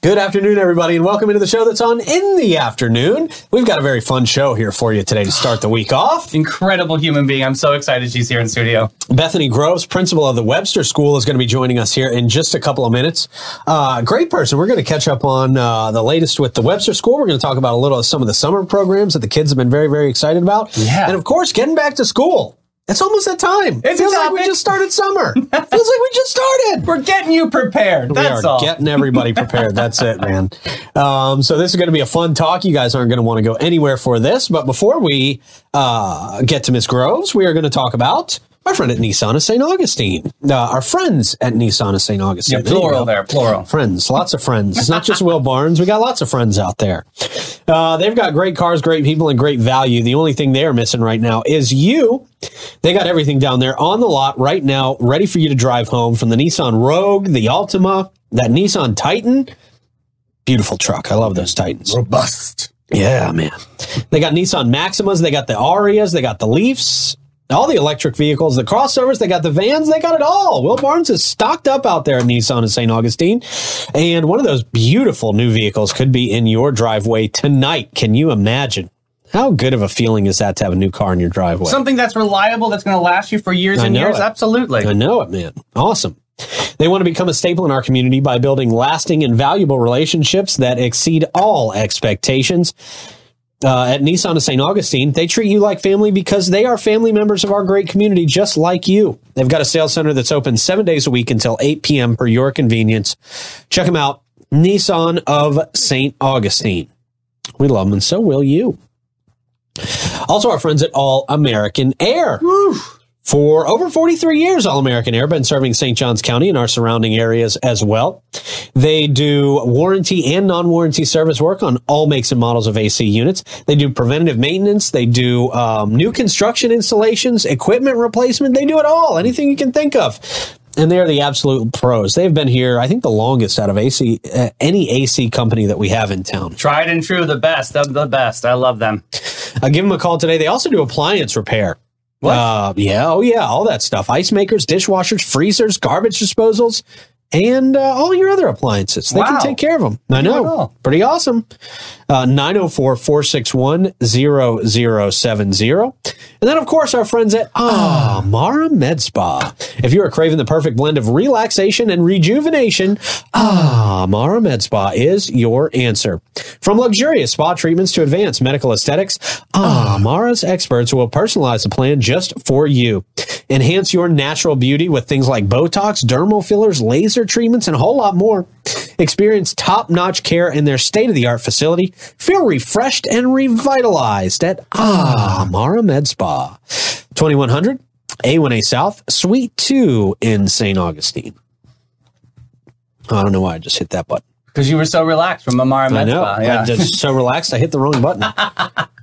Good afternoon, everybody, and welcome into the show that's on in the afternoon. We've got a very fun show here for you today to start the week off. Incredible human being. I'm so excited she's here in studio. Bethany Groves, principal of the Webster School, is going to be joining us here in just a couple of minutes. Uh, great person. We're going to catch up on uh, the latest with the Webster School. We're going to talk about a little of some of the summer programs that the kids have been very, very excited about. Yeah. And of course, getting back to school. It's almost that time. It's feels like we just started summer. feels like we just started. We're getting you prepared. That's we are all. getting everybody prepared. That's it, man. Um, so this is going to be a fun talk. You guys aren't going to want to go anywhere for this. But before we uh, get to Miss Groves, we are going to talk about our friend at Nissan of St. Augustine. Uh, our friends at Nissan of St. Augustine. yeah, plural go. there, plural. Friends, lots of friends. It's not just Will Barnes. We got lots of friends out there. Uh, they've got great cars, great people, and great value. The only thing they're missing right now is you. They got everything down there on the lot right now, ready for you to drive home from the Nissan Rogue, the Altima, that Nissan Titan. Beautiful truck. I love those Titans. Robust. Yeah, man. They got Nissan Maximas, they got the Ariyas, they got the Leafs, all the electric vehicles, the crossovers, they got the vans, they got it all. Will Barnes is stocked up out there at Nissan in St. Augustine. And one of those beautiful new vehicles could be in your driveway tonight. Can you imagine? How good of a feeling is that to have a new car in your driveway? Something that's reliable, that's going to last you for years I and years. it. Absolutely. I know it, man. Awesome. They want to become a staple in our community by building lasting and valuable relationships that exceed all expectations. Uh, at Nissan of St. Augustine, they treat you like family because they are family members of our great community, just like you. They've got a sales center that's open seven days a week until 8 p.m. per your convenience. Check them out. Nissan of St. Augustine. We love them, and so will you. Also, our friends at All American Air. For over 43 years, All American Air has been serving St. Johns County and our surrounding areas as well. They do warranty and non-warranty service work on all makes and models of AC units. They do preventative maintenance. They do um, new construction installations, equipment replacement. They do it all, anything you can think of. And they're the absolute pros. They've been here, I think, the longest out of AC, uh, any AC company that we have in town. Tried and true, the best of the best. I love them. Uh, give them a call today. They also do appliance repair. What? Uh, yeah, oh yeah, all that stuff. Ice makers, dishwashers, freezers, garbage disposals, and uh, all your other appliances. They can take care of them. I know. Pretty awesome. Uh, 904-461-0070. And then, of course, our friends at Amara Med Spa. If you are craving the perfect blend of relaxation and rejuvenation, Amara Med Spa is your answer. From luxurious spa treatments to advanced medical aesthetics, Amara's experts will personalize the plan just for you. Enhance your natural beauty with things like Botox, dermal fillers, laser treatments, and a whole lot more. Experience top notch care in their state of the art facility. Feel refreshed and revitalized at Amara Med Spa. 2100 A1A South, Suite 2 in St. Augustine. I don't know why I just hit that button. Because you were so relaxed from Amara I Med know. Yeah. I'm just so relaxed. I hit the wrong button.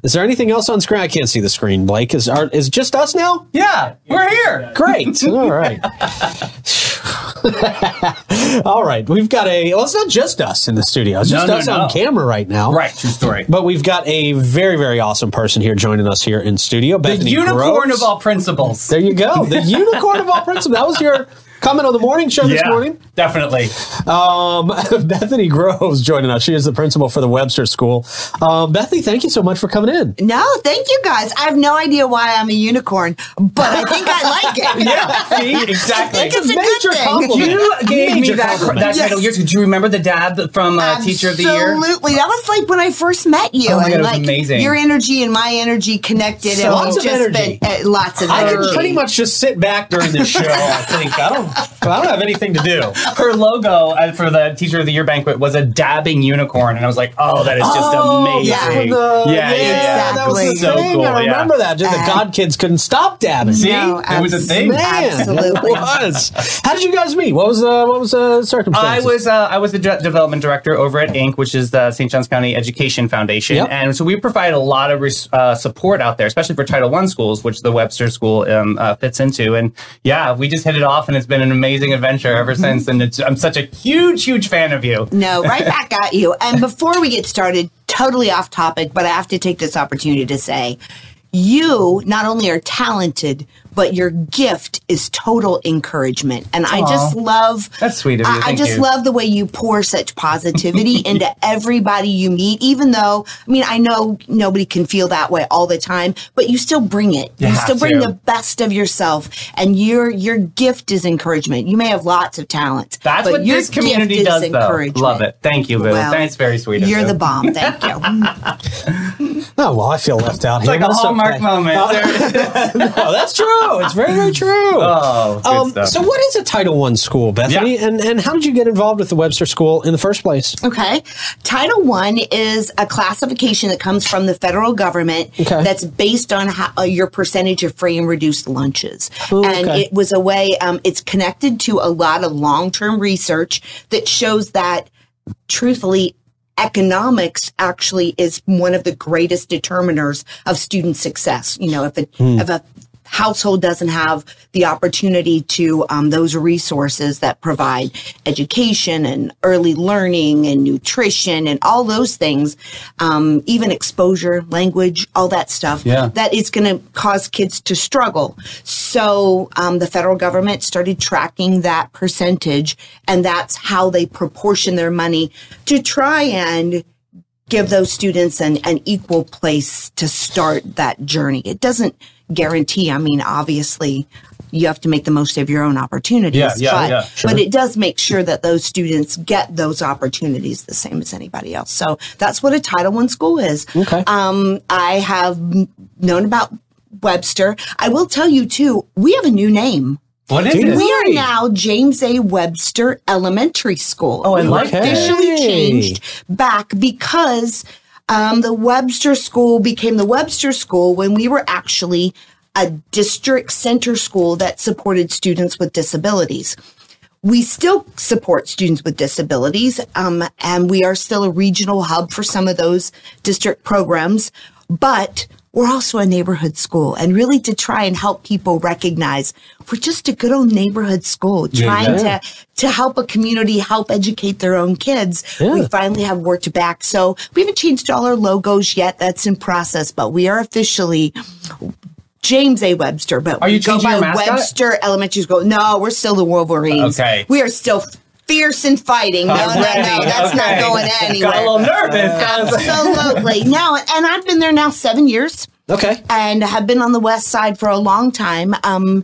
Is there anything else on screen? I can't see the screen. Blake is are, is just us now? yeah, we're here. Great. All right. All right. We've got a. Well, it's not just us in the studio. It's just No, no, us no. on camera right now. Right, true story. But we've got a very, very awesome person here joining us here in studio. The Bethany unicorn Groves. of all principles. There you go. The unicorn of all principles. That was your comment on the morning show this yeah, morning. definitely. Um, Bethany Groves joining us. She is the principal for the Webster School. Um, Bethany, thank you so much for coming in. No, thank you guys. I have no idea why I'm a unicorn, but I think I like it. Yeah, see, exactly. I think it's a Major good thing. compliment. You gave me Major that, compliment. that Yes. title years ago. Do you remember the dad from uh, Teacher of the Year? Absolutely. That was like when I first met you. Oh my God, and it was like amazing. your energy and my energy connected. So and lots of just energy. been uh, lots of I energy. can pretty much just sit back during this show. I think I don't. I don't have anything to do. Her logo uh, for the Teacher of the Year banquet was a dabbing unicorn, and I was like, "Oh, that is just Oh, amazing!" yeah. the- yeah, yeah, yeah. That was the So thing. cool, I yeah. remember that. Just the Uh, God kids couldn't stop dabbing. See, No, it was a thing. Man, Absolutely. it was. How did you guys meet? What was the what was the circumstance? I was uh, I was the de- development director over at INK!, which is the St. Johns County Education Foundation, Yep. and so we provide a lot of res- uh, support out there, especially for Title One schools, which the Webster School um, uh, fits into. And yeah, we just hit it off, and it's been an amazing adventure ever Mm-hmm. since. And it's, I'm such a huge, huge fan of you. No, right back at you. And before we get started, totally off topic, but I have to take this opportunity to say you not only are talented, but your gift is total encouragement. And I just love That's sweet of you. I, I just you. love the way you pour such positivity into everybody you meet, even though, I mean, I know nobody can feel that way all the time, but you still bring it. You You, still bring to. the best of yourself and your, your gift is encouragement. You may have lots of talents. That's but what your this community does, though. Love it. Thank you, Boo. Well, That's very sweet of you. You're you. the bomb. Thank you. Oh well, I feel left out It's here. like a hallmark okay. moment. Oh, that's true. It's very, very true. oh, good um, stuff. so, what is a Title One school, Bethany? Yeah. And and how did you get involved with the Webster School in the first place? Okay. Title One is a classification that comes from the federal government Okay. that's based on how, uh, your percentage of free and reduced lunches. Ooh, and okay. it was a way, um, it's connected to a lot of long term research that shows that truthfully, economics actually is one of the greatest determiners of student success. You know, if a, if a household doesn't have the opportunity to um, those resources that provide education and early learning and nutrition and all those things, um, even exposure, language, all that stuff, Yeah. that is going to cause kids to struggle. So um, the federal government started tracking that percentage, and that's how they proportion their money to try and give those students an, an equal place to start that journey. It doesn't guarantee, I mean, obviously, you have to make the most of your own opportunities. Yeah, yeah, but, yeah, sure. but it does make sure that those students get those opportunities the same as anybody else. So that's what a Title One school is. Okay. Um, I have known about Webster. I will tell you too, we have a new name. what is it? We are now James A. Webster Elementary School. Oh, I like that. officially changed back because um, the Webster School became the Webster School when we were actually a district center school that supported students with disabilities. We still support students with disabilities, um, and we are still a regional hub for some of those district programs, but we're also a neighborhood school and really to try and help people recognize we're just a good old neighborhood school trying yeah. to to help a community help educate their own kids Yeah. we finally have worked back so we haven't changed all our logos yet that's in process but we are officially James A. Webster, but Are you we go by? Webster Elementary School. No, we're still the Wolverines. Okay. We are still fierce and fighting. No, no, no, that's okay. not going anywhere. Got a little nervous. Absolutely. No, and I've been there now seven years Okay. and have been on the west side for a long time. Um,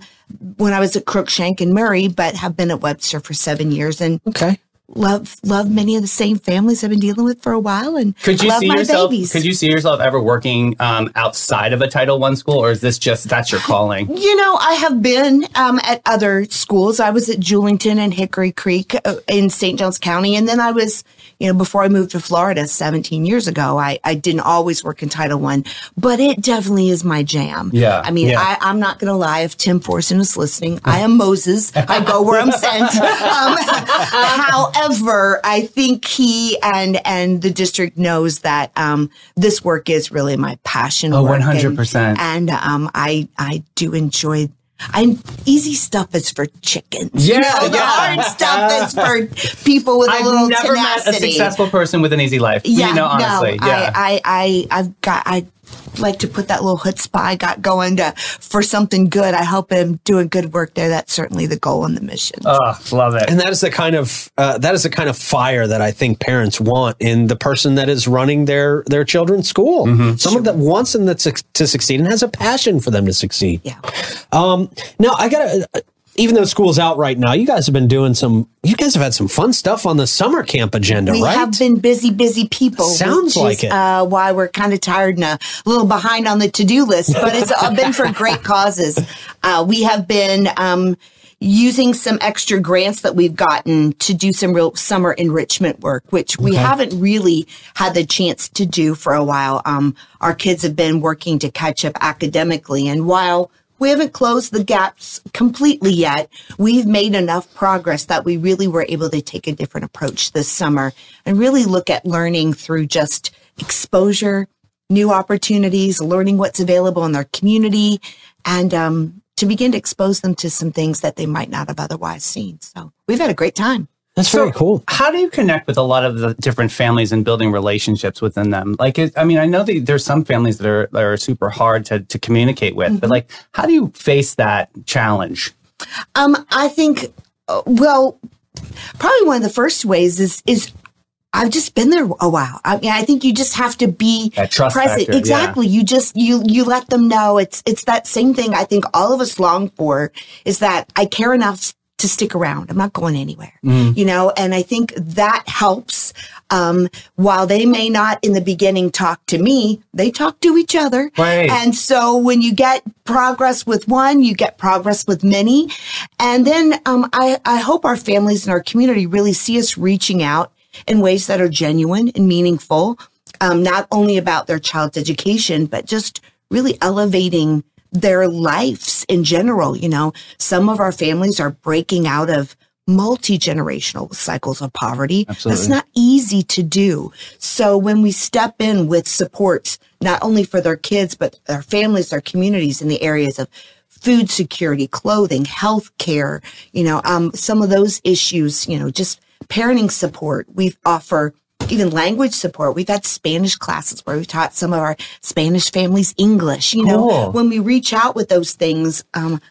when I was at Crookshank and Murray, but have been at Webster for seven years and Okay. Love love many of the same families I've been dealing with for a while and Could you love see my yourself? babies. Could you see yourself ever working um, outside of a Title One school, or is this just that's your calling? You know, I have been um, at other schools. I was at Julington and Hickory Creek uh, in St. Johns County. And then I was, you know, before I moved to Florida 17 years ago, I, I didn't always work in Title One, but it definitely is my jam. Yeah, I mean, yeah. I, I'm not going to lie. If Tim Forson is listening, I am Moses. I go where I'm sent. Um, however, I think he and, and the district knows that um, this work is really my passion. Oh, work, 100%. and um, I I do enjoy. I'm easy stuff is for chickens. Yeah, you know, the yeah. hard stuff is for people with a I've little never met a successful person with an easy life. yeah, you know, honestly, no, yeah. I, I, I, I've got, I like to put that little chutzpah I got going to for something good. I hope I'm doing good work there. That's certainly the goal and the mission. oh, love it. And that is the kind of uh, that is the kind of fire that I think parents want in the person that is running their their children's school. Mm-hmm. Someone that wants them to, to succeed and has a passion for them to succeed. yeah. Um, now I gotta. uh, Even though school's out right now, you guys have been doing some. You guys have had some fun stuff on the summer camp agenda, We right? We have been busy, busy people. Sounds like is, it. Uh, why we're kind of tired and a little behind on the to-do list, but it's uh, been for great causes. Uh, we have been um, using some extra grants that we've gotten to do some real summer enrichment work, which we haven't really had the chance to do for a while. Um, our kids have been working to catch up academically, and while we haven't closed the gaps completely yet. We've made enough progress that we really were able to take a different approach this summer and really look at learning through just exposure, new opportunities, learning what's available in their community, and um, to begin to expose them to some things that they might not have otherwise seen. So we've had a great time. That's So, very cool. How do you connect with a lot of the different families and building relationships within them? Like, it, I mean, I know that there's some families that are that are super hard to to communicate with, but like, how do you face that challenge? Um, I think, uh, well, probably one of the first ways is is I've just been there a while. I mean, I think you just have to be trust present. factor, yeah. exactly. You just you you let them know it's it's that same thing. I think all of us long for is that I care enough to stick around. I'm not going anywhere. Mm-hmm. You know, and I think that helps. Um, while they may not in the beginning talk to me, they talk to each other. Right. And so when you get progress with one, you get progress with many. And then um, I, I hope our families and our community really see us reaching out in ways that are genuine and meaningful, um, not only about their child's education, but just really elevating their lives in general. You know, some of our families are breaking out of multi generational cycles of poverty. Absolutely. That's not easy to do. So when we step in with supports, not only for their kids, but their families, their communities in the areas of food security, clothing, health care, you know, um, some of those issues, you know, just parenting support. We offer even language support. We've had Spanish classes where we've taught some of our Spanish families English. You know, when we reach out with those things, um,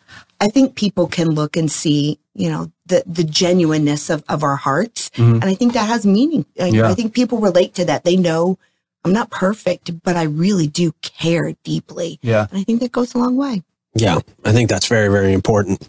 I think people can look and see, you know, the, the genuineness of, of our hearts. And I think that has meaning. I, Yeah. I think people relate to that. They know I'm not perfect, but I really do care deeply. Yeah. And I think that goes a long way. Yeah, I think that's very, very important.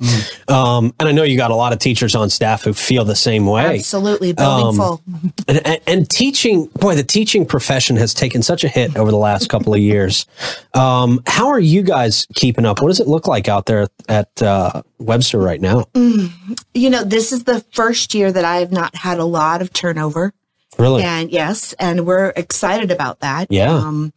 Um, and I know you got a lot of teachers on staff who feel the same way. Absolutely. Building Um, full. And, and, and teaching, boy, the teaching profession has taken such a hit over the last couple of years. Um, how are you guys keeping up? What does it look like out there at uh, Webster right now? You know, this is the first year that I have not had a lot of turnover. Really? And yes, and we're excited about that. Yeah. Um,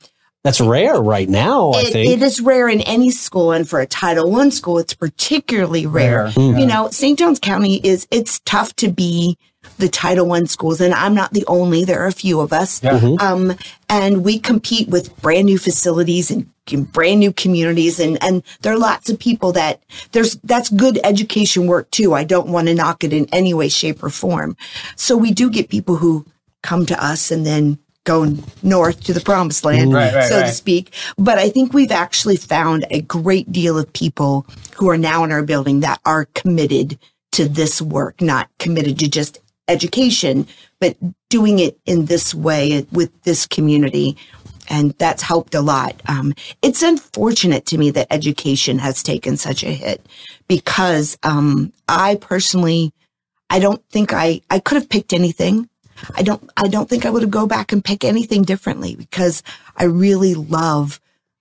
That's rare right now, I think. it is rare in any school, and for a Title One school, it's particularly rare. Rare, You know, St. Johns County is it's tough to be the Title One schools, and I'm not the only. There are a few of us, Yeah. Mm-hmm. um, and we compete with brand new facilities and brand new communities, and and there are lots of people that there's that's good education work too. I don't want to knock it in any way, shape, or form. So we do get people who come to us and then go north to the promised land, Right, right, so to speak. But I think we've actually found a great deal of people who are now in our building that are committed to this work, not committed to just education, but doing it in this way with this community. And that's helped a lot. Um, it's unfortunate to me that education has taken such a hit because um, I personally, I don't think I, I could have picked anything. I don't I don't think I would have go back and pick anything differently because I really love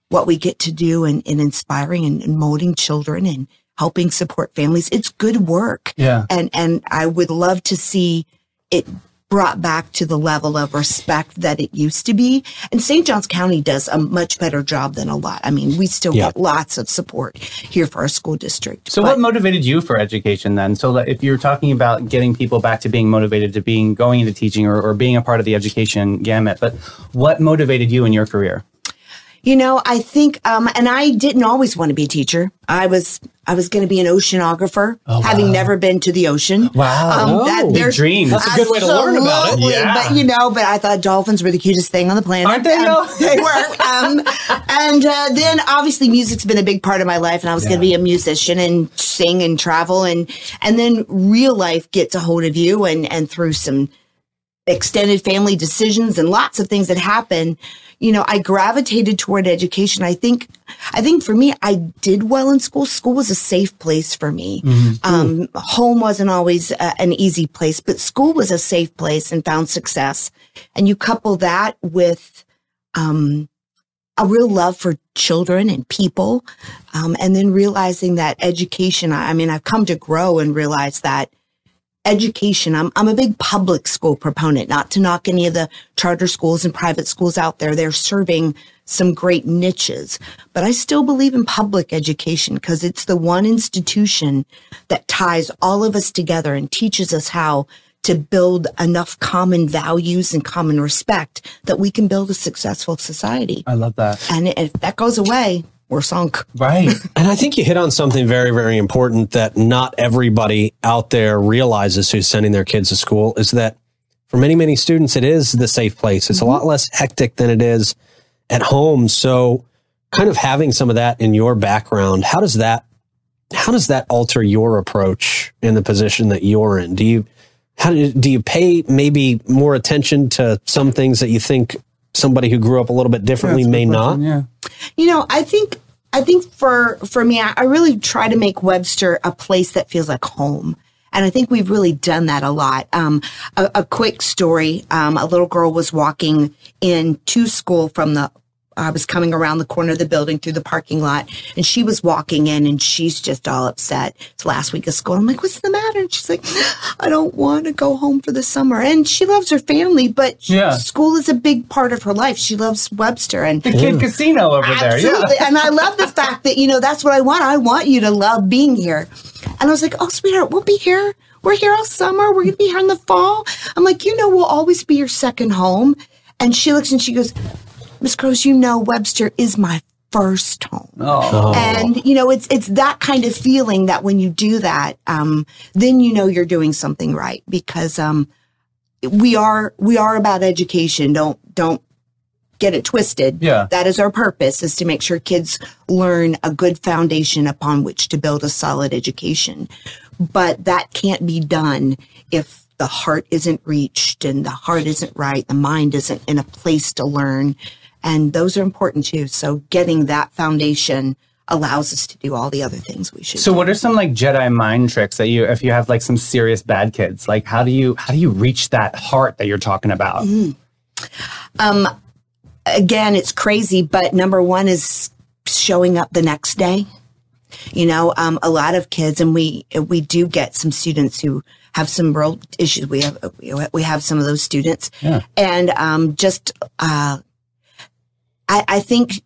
what we get to do in, in inspiring and, and molding children and helping support families. It's good work. Yeah. And and I would love to see it brought back to the level of respect that it used to be. And St. Johns County does a much better job than a lot. I mean, we still Yeah. get lots of support here for our school district. So, But- what motivated you for education then? So, if you're talking about getting people back to being motivated to being going into teaching or, or being a part of the education gamut, but what motivated you in your career? You know, I think, um, and I didn't always want to be a teacher. I was, I was going to be an oceanographer, having never been to the ocean. Wow. Oh, big dream. That's a good way to learn about it. Yeah. But you know, but I thought dolphins were the cutest thing on the planet. Aren't they, Um, they were. Um, and uh, then obviously music's been a big part of my life, and I was going to be a musician and sing and travel, and and then real life gets a hold of you, and and through some extended family decisions and lots of things that happen you know i gravitated toward education. I think i think for me i did well in school. School was a safe place for me. Um, home wasn't always uh, an easy place but school was a safe place and found success. And you couple that with um, a real love for children and people um, and then realizing that education I, I mean i've come to grow and realize that education. I'm, I'm a big public school proponent, not to knock any of the charter schools and private schools out there. They're serving some great niches, but I still believe in public education because it's the one institution that ties all of us together and teaches us how to build enough common values and common respect that we can build a successful society. I love that. And if that goes away, we're sunk. Right. And I think you hit on something very, very important that not everybody out there realizes who's sending their kids to school is that for many, many students, it is the safe place. It's a lot mm-hmm. less hectic than it is at home. So kind of having some of that in your background, how does that, how does that alter your approach in the position that you're in? Do you, how do, do you pay maybe more attention to some things that you think somebody who grew up a little bit differently That's a may good not? Yeah. You know, I think I think for for me, I, I really try to make Webster a place that feels like home. And I think we've really done that a lot. Um, a, a quick story. Um, a little girl was walking in to school from the, I was coming around the corner of the building through the parking lot and she was walking in and she's just all upset. It's last week of school. I'm like, what's the matter? And she's like, I don't want to go home for the summer. And she loves her family, but Yeah. school is a big part of her life. She loves Webster and The kid casino over there. Absolutely. Yeah. and I love the fact that, you know, that's what I want. I want you to love being here. And I was like, oh, sweetheart, we'll be here. We're here all summer. We're going to be here in the fall. I'm like, you know, we'll always be your second home. And she looks and she goes, Miss Gross, you know, Webster is my first home. Oh. And you know, it's it's that kind of feeling that when you do that, um, then you know you're doing something right because um, we are we are about education. Don't don't get it twisted. Yeah. that is our purpose is to make sure kids learn a good foundation upon which to build a solid education. But that can't be done if the heart isn't reached and the heart isn't right, the mind isn't in a place to learn. And those are important too. So getting that foundation allows us to do all the other things we should. So what are some like Jedi mind tricks that you if you have like some serious bad kids? Like how do you how do you reach that heart that you're talking about? um, again, it's crazy, but number one is showing up the next day. You know, um, a lot of kids, and we we do get some students who have some real issues. We have we have some of those students, Yeah. and um, just uh, I, I think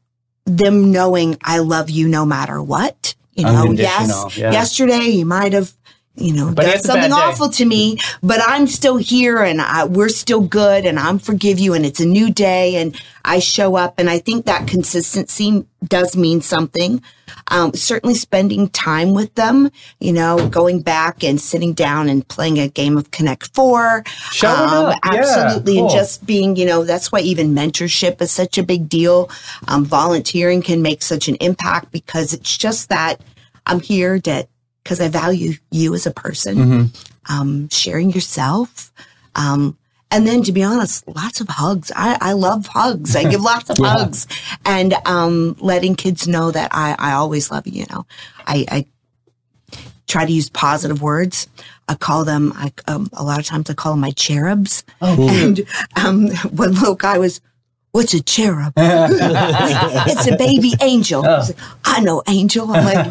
them knowing I love you no matter what. You know, yes, yeah. yesterday you might have, you know, But done it's a bad something awful to me, but I'm still here and I, we're still good and I'm forgive you and it's a new day and I show up and I think that consistency does mean something. Um, certainly spending time with them, you know, going back and sitting down and playing a game of Connect Four. Show um, up. Yeah, Absolutely. And just being, you know, that's why even mentorship is such a big deal. Um, volunteering can make such an impact because it's just that I'm here to, because I value you as a person, Mm-hmm. um, sharing yourself. Um, and then to be honest, lots of hugs. I, I love hugs. I give lots of hugs and, um, letting kids know that I, I always love you, you know, I, I try to use positive words. I call them, I, um, a lot of times I call them my cherubs. and, um, one little guy was, what's a cherub? it's a baby angel. Oh. I, like, I know angel. I'm like,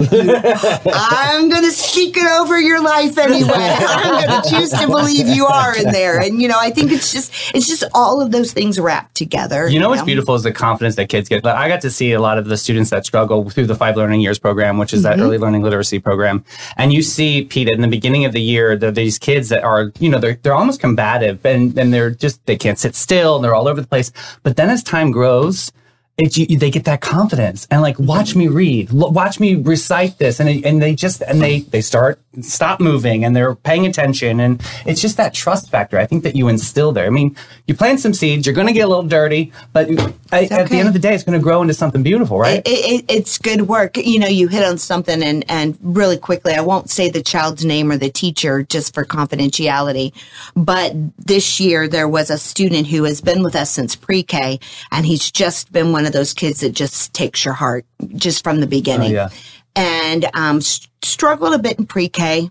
I'm going to speak it over your life anyway. I'm going to choose to believe you are in there. And, you know, I think it's just, it's just all of those things wrapped together. You know what's beautiful is the confidence that kids get. Like, I got to see a lot of the students that struggle through the Five Learning Years program, which is that mm-hmm. early learning literacy program. And you see, Pete, in the beginning of the year, there are these kids that are, you know, they're, they're almost combative and, and they're just, they can't sit still and they're all over the place. But then as time grows, it, you, they get that confidence. And like watch me read. Watch me recite this. And, and they just and they they start stop moving and they're paying attention and it's just that trust factor i think that you instill there i mean you plant some seeds you're going to get a little dirty but I, at the end of the day it's going to grow into something beautiful right it, it, it's good work. You know, you hit on something and, and really quickly, I won't say the child's name or the teacher just for confidentiality, but this year there was a student who has been with us since pre-K and he's just been one of those kids that just takes your heart just from the beginning. Oh, yeah. And, um, s- struggled a bit in pre-K,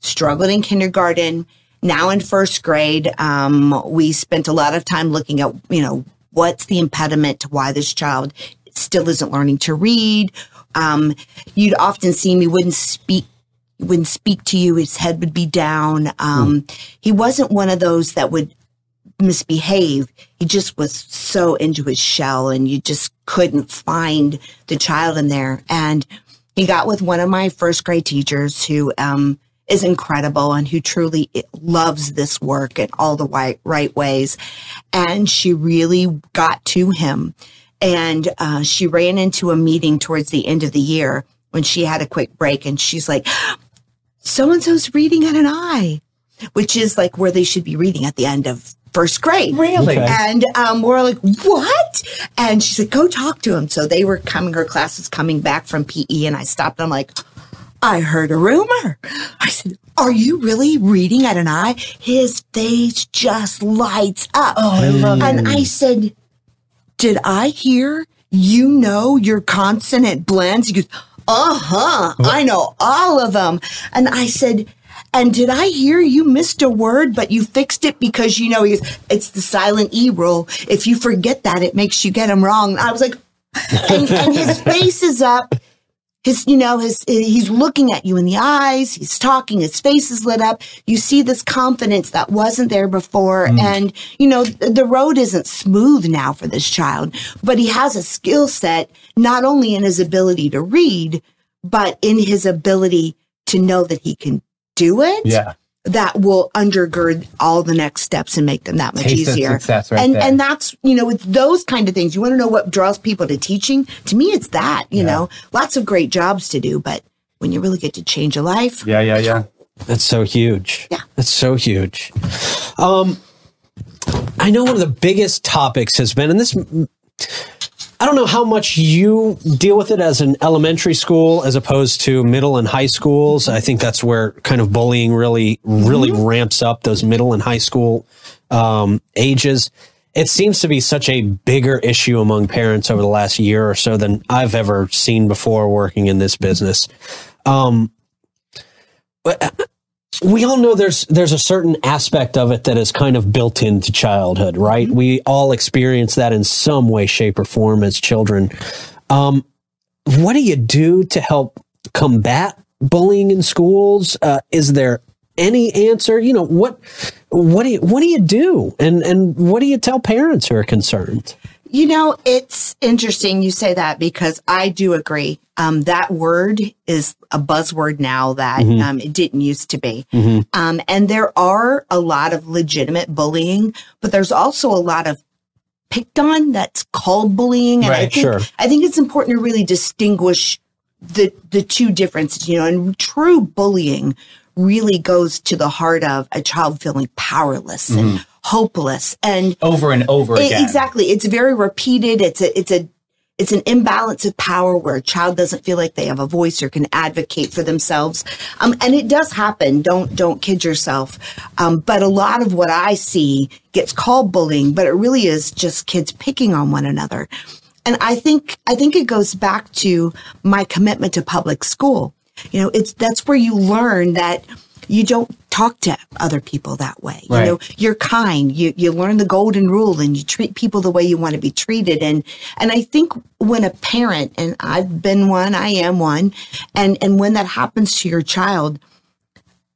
struggled in kindergarten. Now in first grade, um, we spent a lot of time looking at, you know, what's the impediment to why this child still isn't learning to read. Um, you'd often see me wouldn't speak, wouldn't speak to you. His head would be down. Um, he wasn't one of those that would misbehave. He just was so into his shell and you just couldn't find the child in there. And he got with one of my first grade teachers who, um, is incredible and who truly loves this work in all the right, ways. And she really got to him and uh, she ran into a meeting towards the end of the year when she had a quick break, and she's like, "So and so's reading at an I," which is like where they should be reading at the end of first grade. Really? Okay. And um, we're like, what? And she said, go talk to him. So they were coming, her class was coming back from PE, and I stopped. And I'm like, I heard a rumor. I said, are you really reading at an eye? His face just lights up. Oh, I love And I said, did I hear you know your consonant blends? He goes, uh huh. I know all of them. And I said, and did I hear you missed a word, but you fixed it because you know it's the silent E rule. If you forget that, it makes you get them wrong. I was like, and, and his face is up. His, you know, his, he's looking at you in the eyes. He's talking. His face is lit up. You see this confidence that wasn't there before. Mm. And, you know, th- the road isn't smooth now for this child, but he has a skill set, not only in his ability to read, but in his ability to know that he can do it. Yeah. That will undergird all the next steps and make them that much Taste of easier. success right and there. and that's you know it's those kind of things. You want to know what draws people to teaching? To me, it's that. You know, lots of great jobs to do, but when you really get to change a life, Yeah, yeah, yeah. That's so huge. Yeah. That's so huge. Um, I know one of the biggest topics has been, and this, I don't know how much you deal with it as an elementary school as opposed to middle and high schools. I think that's where kind of bullying really, really ramps up those middle and high school um, ages. It seems to be such a bigger issue among parents over the last year or so than I've ever seen before working in this business. Um, but we all know there's there's a certain aspect of it that is kind of built into childhood, right? We all experience that in some way, shape, or form as children. Um, what do you do to help combat bullying in schools? Uh, is there any answer? You know what what do you what do you do, and and what do you tell parents who are concerned? You know, it's interesting you say that because I do agree. Um, that word is a buzzword now that um, it didn't used to be. Um, and there are a lot of legitimate bullying, but there's also a lot of picked on that's called bullying. And I think, sure. I think it's important to really distinguish the, the two differences, you know, and true bullying really goes to the heart of a child feeling powerless and hopeless and Over and over E- again. Exactly. It's very repeated. It's a, it's a, it's an imbalance of power where a child doesn't feel like they have a voice or can advocate for themselves. Um, and it does happen. Don't, don't kid yourself. Um, but a lot of what I see gets called bullying, but it really is just kids picking on one another. And I think, I think it goes back to my commitment to public school. You know, it's, that's where you learn that you don't talk to other people that way. You know, you're kind. You you learn the golden rule and you treat people the way you want to be treated. And and I think when a parent, and I've been one, I am one, and and when that happens to your child,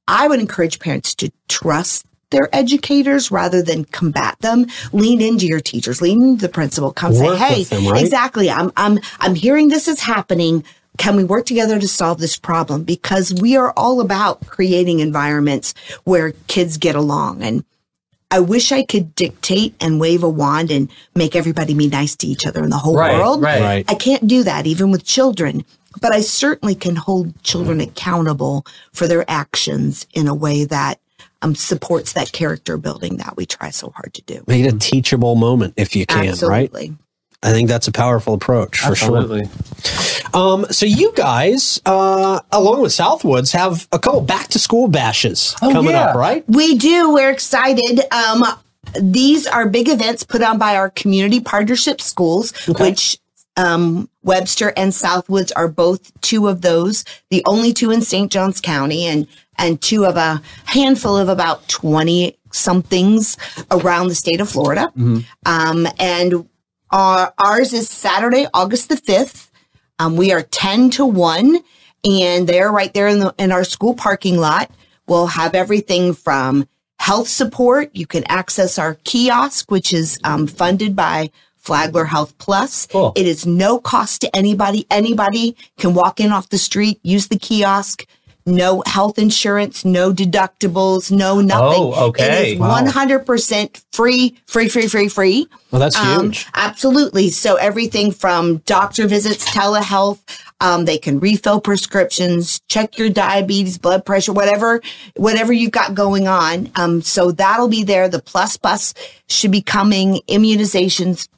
I would encourage parents to trust their educators rather than combat them. Lean into your teachers, lean into the principal, come Work say, Hey, them, right? exactly. I'm I'm I'm hearing this is happening. Can we work together to solve this problem? Because we are all about creating environments where kids get along. And I wish I could dictate and wave a wand and make everybody be nice to each other in the whole Right, world. right. Right. I can't do that even with children, but I certainly can hold children accountable for their actions in a way that um, supports that character building that we try so hard to do. Make it a teachable moment if you can, right? Absolutely. I think that's a powerful approach for sure. Absolutely. Um, so you guys, uh, along with Southwoods, have a couple back to school bashes coming yeah. up, right? We do. We're excited. Um, these are big events put on by our community partnership schools, which um, Webster and Southwoods are both two of those, the only two in St. Johns County, and and two of a handful of about twenty somethings around the state of Florida. Um, and our, ours is Saturday, August the fifth. Um, we are 10 to 1, and they're right there in, the, in our school parking lot. We'll have everything from health support. You can access our kiosk, which is um, funded by Flagler Health Plus. Cool. It is no cost to anybody. Anybody can walk in off the street, use the kiosk, no health insurance, no deductibles, no nothing. Oh, okay. It is Wow. 100% free, free, free, free, free. Well, that's Um, huge. Absolutely. So everything from doctor visits, telehealth, um, they can refill prescriptions, check your diabetes, blood pressure, whatever, whatever you've got going on. Um, so that'll be there. The plus bus should be coming, immunizations,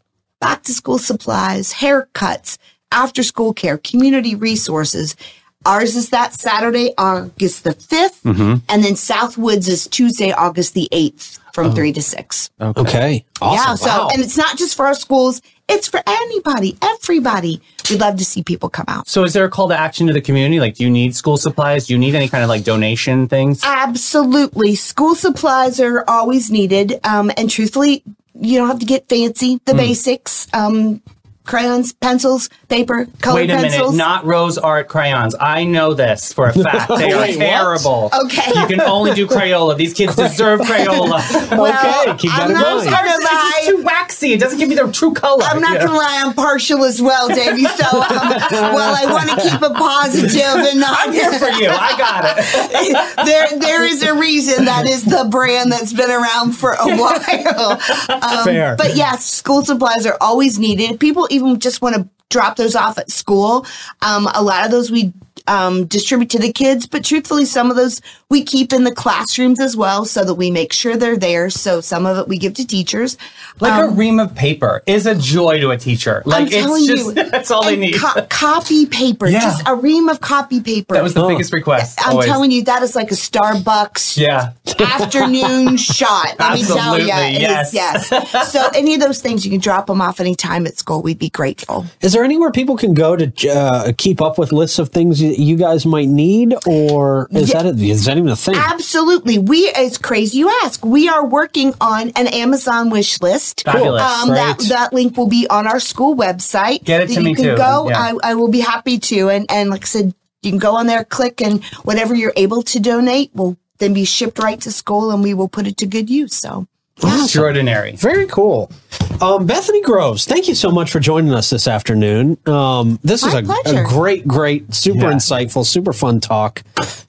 back to school supplies, haircuts, after school care, community resources. Ours is that Saturday, August the 5th. Mm-hmm. And then Southwoods is Tuesday, August the 8th from Oh. 3 to 6. Okay. Awesome. Yeah. So, Wow. and it's not just for our schools, it's for anybody, everybody. We'd love to see people come out. So is there a call to action to the community? Like, do you need school supplies? Do you need any kind of like donation things? Absolutely. School supplies are always needed. Um, and truthfully, you don't have to get fancy. The basics, um, crayons, pencils, paper, colored Wait a pencils. minute, not RoseArt crayons. I know this for a fact. They are Wait, what? terrible. Okay. You can only do Crayola. These kids deserve Crayola. well, Okay, keep that I'm in not mind. gonna It's just lie. too waxy. It doesn't give me the true color. I'm not you know? gonna lie, I'm partial as well, Davey. So, um, well, I want to keep it positive and not. I'm here for you. I got it. there, there is a reason that is the brand that's been around for a while. Um, Fair. But yes, school supplies are always needed. People even just want to drop those off at school. Um, a lot of those we um, distribute to the kids, but truthfully, some of those we keep in the classrooms as well, so that we make sure they're there. So some of it we give to teachers. Like Um, a ream of paper is a joy to a teacher. Like I'm telling it's just you, that's all they need. co- copy paper, Yeah. just a ream of copy paper. that was the Oh. biggest request. I'm always. telling you, that is like a Starbucks Yeah. afternoon shot. Let me tell you, Absolutely, yes. yes. So any of those things, you can drop them off anytime at school. We'd be grateful. Is there anywhere people can go to uh, keep up with lists of things you, you guys might need, or is that a, is that even a thing? Absolutely. We, it's crazy you ask. We are working on an Amazon wish list. Fabulous. Um, that, that link will be on our school website. Get it to you me can too, go. yeah. I, I will be happy to. And, and like I said, you can go on there, click, and whatever you're able to donate will then be shipped right to school and we will put it to good use. So Extraordinary. Very cool. Um, Bethany Groves, thank you so much for joining us this afternoon. Um, this is a, a great, great, super Yeah. insightful, super fun talk.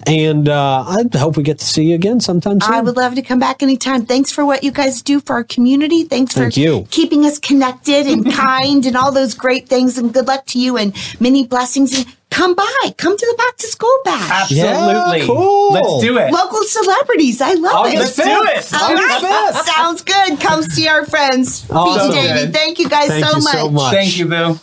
And uh, I hope we get to see you again sometime soon. I would love to come back anytime. Thanks for what you guys do for our community. Thanks for Thank you. keeping us connected and kind and all those great things. And good luck to you and many blessings. And come by, come to the back to school bash. Absolutely. Yeah, cool. Let's do it. Local celebrities. I love it. August 5th. All August right. 5th. Sounds good. Come see our friends. Awesome. Pete and Davey. Thank you guys Thank so, you much. so much. Thank you, Boo.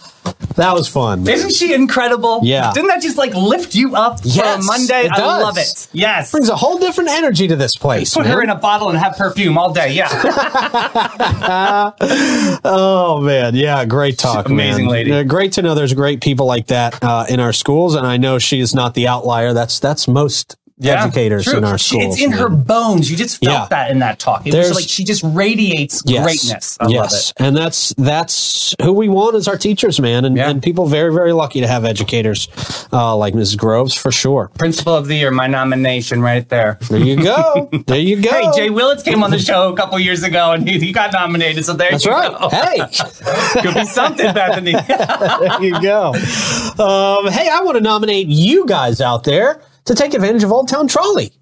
That was fun. Isn't she incredible? Yeah. Didn't that just like lift you up for a Monday? I does. love it. Yes. Brings a whole different energy to this place. Put man. her in a bottle and have perfume all day. Yeah. Oh man, yeah, great talk, Amazing man. lady. Uh, great to know there's great people like that uh, in our schools, and I know she is not the outlier. That's that's most educators true. in our schools. It's in her bones. You just felt Yeah. that in that talk. It There's- was like she just radiates Yes. greatness. I love yes, it. and that's that's who we want as our teachers, man, and, Yeah. and people very very lucky to have educators uh, like Mrs. Groves for sure. Principal of the year, my nomination right there. There you go. there you go. Hey, Jay Willits came on the show a couple years ago and he, he got nominated. So there That's you right. go. Hey. Could be something, Bethany. there you go. Um, hey, I want to nominate you guys out there to take advantage of Old Town Trolley.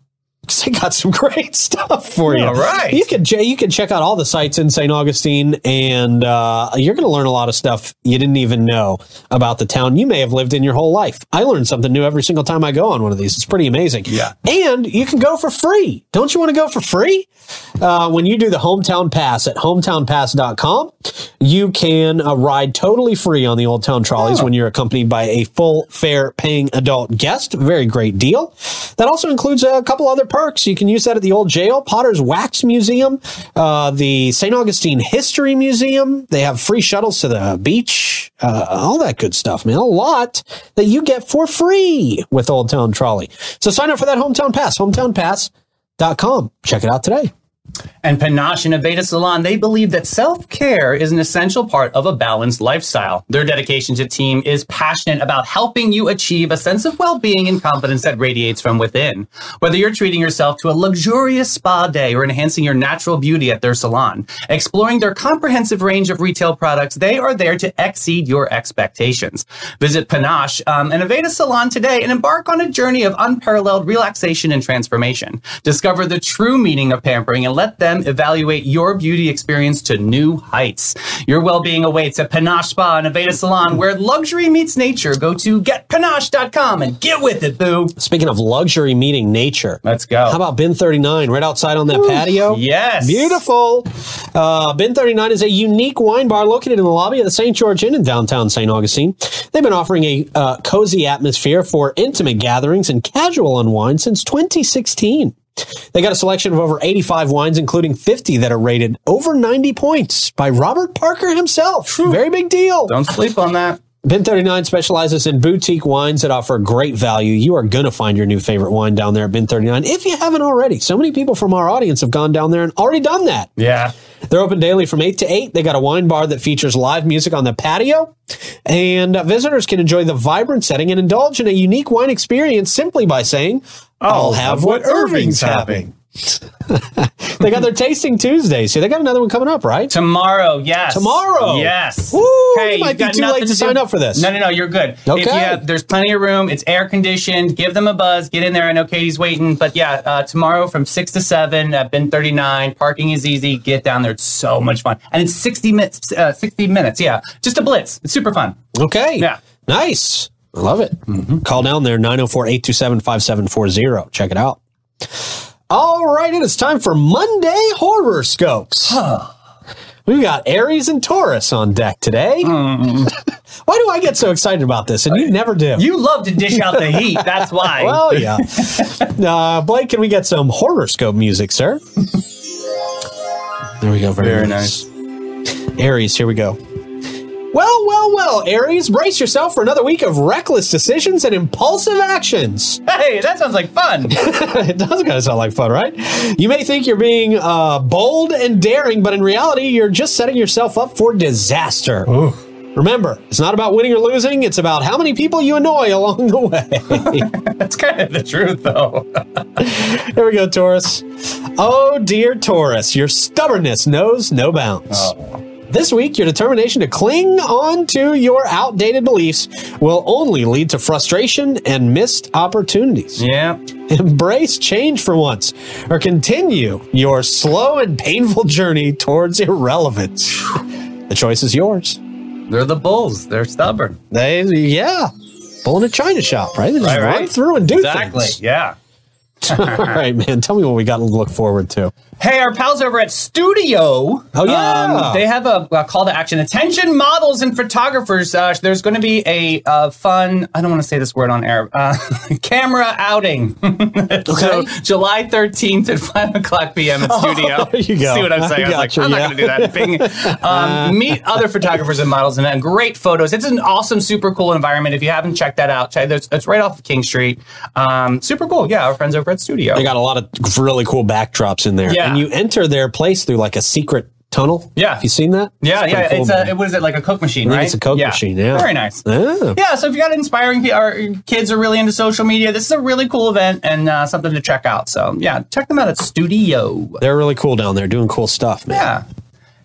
they got some great stuff for you. All right. You can you can check out all the sites in St. Augustine, and uh, you're going to learn a lot of stuff you didn't even know about the town you may have lived in your whole life. I learn something new every single time I go on one of these. It's pretty amazing. Yeah. And you can go for free. Don't you want to go for free? Uh, when you do the hometown pass at hometownpass.com, you can uh, ride totally free on the Old Town trolleys when you're accompanied by a full fare paying adult guest. Very great deal. That also includes a couple other perks. You can use that at the old jail, Potter's Wax Museum, uh, the St. Augustine History Museum. They have free shuttles to the beach, uh, all that good stuff, man. A lot that you get for free with Old Town Trolley. So sign up for that hometown pass, hometownpass.com. Check it out today. And Panache and Aveda Salon, they believe that self-care is an essential part of a balanced lifestyle. Their dedication to team is passionate about helping you achieve a sense of well-being and confidence that radiates from within. Whether you're treating yourself to a luxurious spa day or enhancing your natural beauty at their salon, exploring their comprehensive range of retail products, they are there to exceed your expectations. Visit Panache um, and Aveda Salon today and embark on a journey of unparalleled relaxation and transformation. Discover the true meaning of pampering and let them evaluate your beauty experience to new heights. Your well-being awaits at Panache Spa and Aveda Salon, where luxury meets nature. Go to getpanache.com and get with it, boo. Speaking of luxury meeting nature, Let's go. how about Bin 39 right outside on that patio? Yes. Beautiful. Uh, Bin 39 is a unique wine bar located in the lobby of the St. George Inn in downtown St. Augustine. They've been offering a uh, cozy atmosphere for intimate gatherings and casual unwind since 2016. They got a selection of over 85 wines, including 50 that are rated over 90 points by Robert Parker himself. Very big deal. Don't sleep on that. Bin 39 specializes in boutique wines that offer great value. You are going to find your new favorite wine down there at Bin 39 if you haven't already. So many people from our audience have gone down there and already done that. Yeah. They're open daily from 8 to 8. They got a wine bar that features live music on the patio. And uh, visitors can enjoy the vibrant setting and indulge in a unique wine experience simply by saying, I'll have what Irving's having. they got their tasting Tuesday. So they got another one coming up, right? Tomorrow, yes. Tomorrow? Yes. Woo, hey, it might be too late nothing to sign up for this. No, no, no, you're good. If you Okay. have, there's plenty of room. It's air conditioned. Give them a buzz. Get in there. I know Katie's waiting. But yeah, uh, tomorrow from 6 to 7 at Bin 39. Parking is easy. Get down there. It's so much fun. And it's 60 minutes. Uh, 60 minutes. Yeah. Just a blitz. It's super fun. Okay. Yeah. Nice. I love it. Call down there 904 827 5740. Check it out. All right. It is time for Monday Horror Scopes. We've got Aries and Taurus on deck today. Why do I get so excited about this? And you never do. You love to dish out the heat. That's why. well, yeah. uh, Blake, can we get some horoscope music, sir? There we go. Very, Very nice. Aries, here we go. Well, well, well, Aries, brace yourself for another week of reckless decisions and impulsive actions. hey, that sounds like fun. it does kind of sound like fun, right? You may think you're being uh, bold and daring, but in reality, you're just setting yourself up for disaster. Remember, it's not about winning or losing, it's about how many people you annoy along the way. That's kind of the truth, though. Here we go, Taurus. Oh, dear Taurus, your stubbornness knows no bounds. This week, your determination to cling on to your outdated beliefs will only lead to frustration and missed opportunities. Yeah. Embrace change for once, or continue your slow and painful journey towards irrelevance. The choice is yours. They're the bulls. They're stubborn. They, yeah, bull in a china shop, right? They just Right, right. run through and do Exactly. things. Yeah. All right, man. Tell me what we got to look forward to. Hey, our pals over at Studio. Oh, yeah. um, they have a, a call to action. Attention, models and photographers. Uh, there's going to be a uh, fun. I don't want to say this word on air. Uh, camera outing. so July 13th at 5 o'clock p.m. at Studio. there you go. See what I'm saying? I was like, gotcha, I'm yeah. not going to do that. Um, meet other photographers and models and, and great photos. It's an awesome, super cool environment. If you haven't checked that out, it's, it's right off of King Street. Um, super cool. Yeah, our friends over at Studio. They got a lot of really cool backdrops in there. Yeah. And you enter their place through like a secret tunnel. Yeah. Have you seen that? Yeah, pretty yeah. cool, it's man. a, what is it, like a Coke machine, right? it's a Coke machine, yeah. Very nice. Ah. Yeah, so if you got inspiring or kids are really into social media, this is a really cool event and uh, something to check out. So yeah, check them out at Studio. They're really cool down there doing cool stuff, man. Yeah.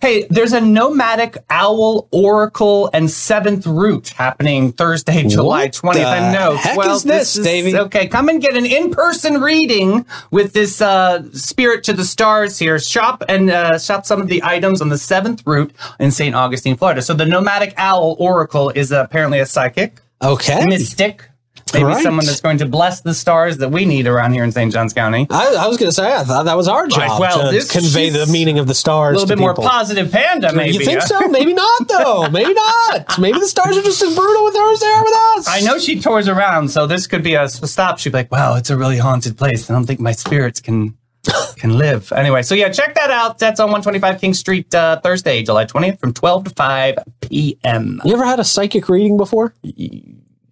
Hey, there's a nomadic owl, oracle, and seventh root happening Thursday, July What 20th. the I know. heck well, is this, Davey? Okay, come and get an in-person reading with this uh, spirit to the stars here. Shop and uh, shop some of the items on the seventh root in St. Augustine, Florida. So the nomadic owl oracle is apparently a psychic, Okay. mystic, maybe Right. someone that's going to bless the stars that we need around here in St. Johns County. I, I was going to say, I thought that was our job well, to convey the meaning of the stars. A little bit more positive panda, maybe. You think so? Maybe not, though. Maybe not. Maybe the stars are just as brutal with her as they are with us. I know she tours around, so this could be a stop. She'd be like, "Wow, it's a really haunted place. I don't think my spirits can can live." Anyway, so yeah, check that out. That's on 125 King Street, uh, Thursday, July 20th, from 12 to 5 p.m. You ever had a psychic reading before?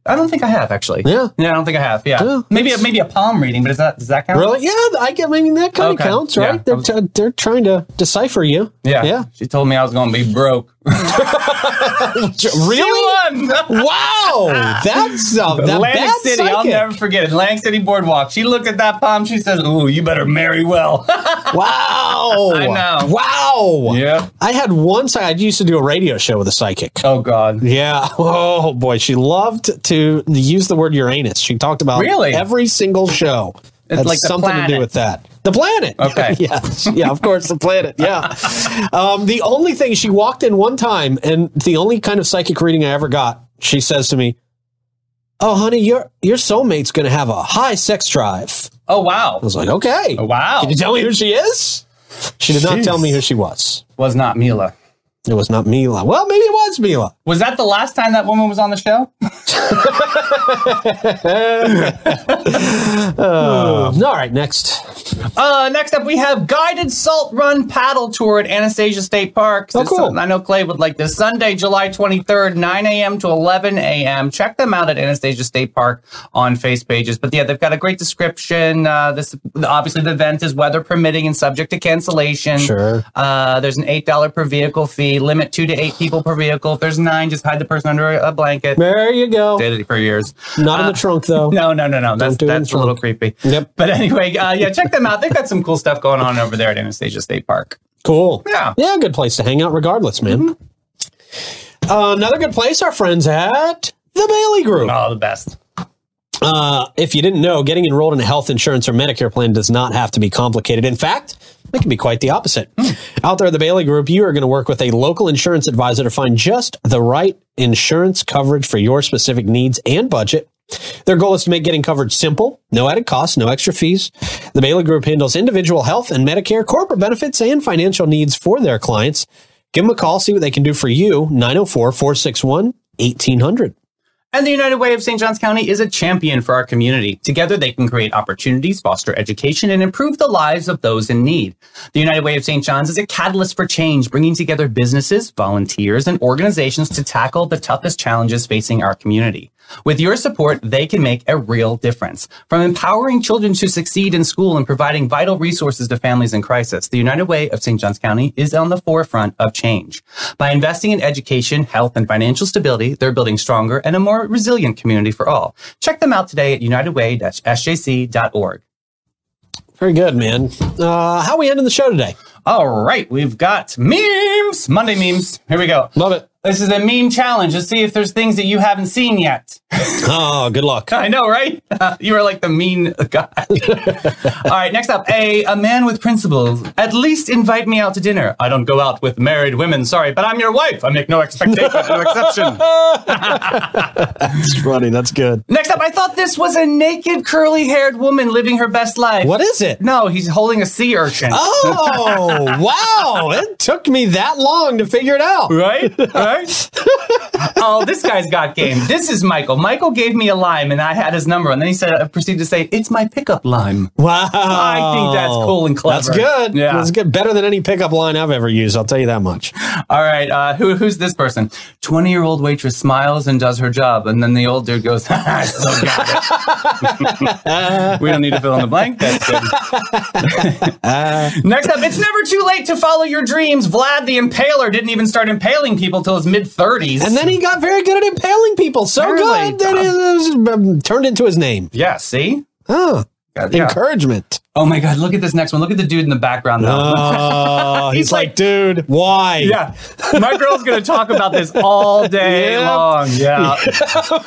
I don't think I have actually. Yeah. Yeah, I don't think I have. Yeah. Yeah, maybe a, maybe a palm reading, but is that does that count? Really? Yeah, I get. I mean, that kind of Okay. counts, Yeah. right? They're, t- they're trying to decipher you. Yeah. Yeah. She told me I was going to be broke. Really? Wow, that's uh, that Atlantic City, I'll never forget it. Atlantic City Boardwalk. She looked at that palm. She says, "Ooh, you better marry well." Wow, I know. Wow. yeah. I had one. I used to do a radio show with a psychic. Oh God. Yeah. Oh boy, she loved to use the word Uranus. She talked about Really? every single show. It's Had like the something to do with that. The planet. Okay. yeah. Yeah. Of course, the planet. Yeah. um, the only thing she walked in one time, and the only kind of psychic reading I ever got, she says to me, "Oh, honey, your your soulmate's going to have a high sex drive." Oh wow. I was like, "Okay." Oh, wow. Can you tell me who she is? She did not Jeez. tell me who she was. Was not Mila. It was not Mila. Well, maybe it was Mila. Was that the last time that woman was on the show? Uh, all right, next. Uh, next up, we have guided salt run paddle tour at Anastasia State Park. Oh, cool. I know Clay would like this Sunday, July 23rd, 9 a.m. to 11 a.m. Check them out at Anastasia State Park on face pages. But yeah, they've got a great description. Uh, this obviously the event is weather permitting and subject to cancellation. Sure. Uh, there's an eight dollar per vehicle fee. Limit two to eight people per vehicle. If there's nine, just hide the person under a blanket. There you go. Did it for years. Not in the Uh, trunk, though. No, no, no, no. That's do that's a little creepy. Yep. But anyway, uh, yeah, check them out. They've got some cool stuff going on over there at Anastasia State Park. Cool. Yeah. Yeah, good place to hang out regardless, man. Uh, another good place, our friends at the Bailey Group. Oh, the best. Uh, if you didn't know, getting enrolled in a health insurance or Medicare plan does not have to be complicated. In fact, it can be quite the opposite. Out there at the Bailey Group, you are going to work with a local insurance advisor to find just the right insurance coverage for your specific needs and budget. Their goal is to make getting coverage simple, no added costs, no extra fees. The Bailey Group handles individual health and Medicare, corporate benefits, and financial needs for their clients. Give them a call, see what they can do for you. 904 461 1800. And the United Way of St. Johns County is a champion for our community. Together, they can create opportunities, foster education, and improve the lives of those in need. The United Way of St. John's is a catalyst for change, bringing together businesses, volunteers, and organizations to tackle the toughest challenges facing our community. With your support, they can make a real difference. From empowering children to succeed in school and providing vital resources to families in crisis, the United Way of St. Johns County is on the forefront of change. By investing in education, health, and financial stability, they're building stronger and a more resilient community for all. Check them out today at unitedway-sjc.org. Very good, man. Uh, how we ending the show today? All right, we've got memes, Monday memes. Here we go. Love it. This is a meme challenge to see if there's things that you haven't seen yet. Oh, good luck. I know, right? you are like the mean guy. All right, next up, a a man with principles. At least invite me out to dinner. I don't go out with married women, sorry, but I'm your wife. I make no expectation, no exception. That's funny. That's good. Next up, I thought this was a naked, curly-haired woman living her best life. What is it? No, he's holding a sea urchin. Oh, wow. It took me that long to figure it out. Right? Right? oh, this guy's got game. This is Michael. Michael gave me a lime and I had his number. And then he said, I proceeded to say, it's my pickup lime. Wow. I think that's cool and clever. That's good. Yeah. That's good. Better than any pickup line I've ever used. I'll tell you that much. All right. Uh, who, who's this person? 20 year old waitress smiles and does her job. And then the old dude goes, I still got it. we don't need to fill in the blank. That's good. Next up, it's never too late to follow your dreams. Vlad the Impaler didn't even start impaling people till his mid 30s. And then he got very good at impaling people. So Really? good that it was, um, turned into his name. yeah, see? Yeah. encouragement. Oh my God, look at this next one. Look at the dude in the background though. Oh, he's, He's like, like- dude, why? yeah. My girl's going to talk about this all day Yeah. long. Yeah.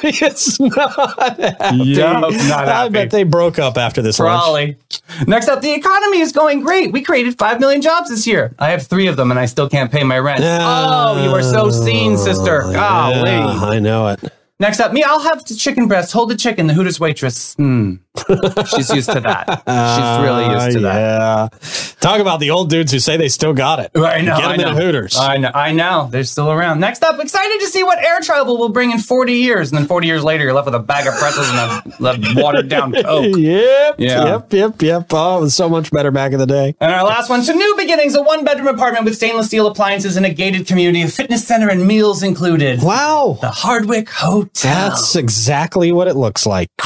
it's not happy. Yeah, not happy. I bet they broke up after this lunch. Probably. Next up, the economy is going great. We created 5 million jobs this year. I have three of them and I still can't pay my rent. oh, you are so seen, sister. Golly. Yeah, I know it. Next up, me, I'll have the chicken breast. Hold the chicken, the Hooters waitress. Hmm. She's used to that. She's really used to that. Uh, Yeah. Talk about the old dudes who say they still got it. I know. Get them I know. Hooters. I know. I know. They're still around. Next up, excited to see what air travel will bring in 40 years. And then 40 years later, you're left with a bag of pretzels and a, a watered down Coke. Yep. Yeah. Yep. Yep. Yep. Oh, it was so much better back in the day. And our last one to new beginnings a one bedroom apartment with stainless steel appliances in a gated community, a fitness center, and meals included. Wow. The Hardwick Hotel. That's exactly what it looks like.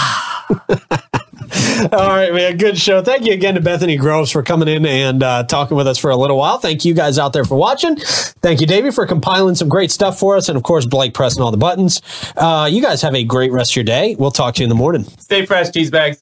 All right, man. Good show. Thank you again to Bethany Groves for coming in and uh, talking with us for a little while. Thank you guys out there for watching. Thank you, Davey, for compiling some great stuff for us. And of course, Blake pressing all the buttons. Uh, you guys have a great rest of your day. We'll talk to you in the morning. Stay fresh, cheese bags.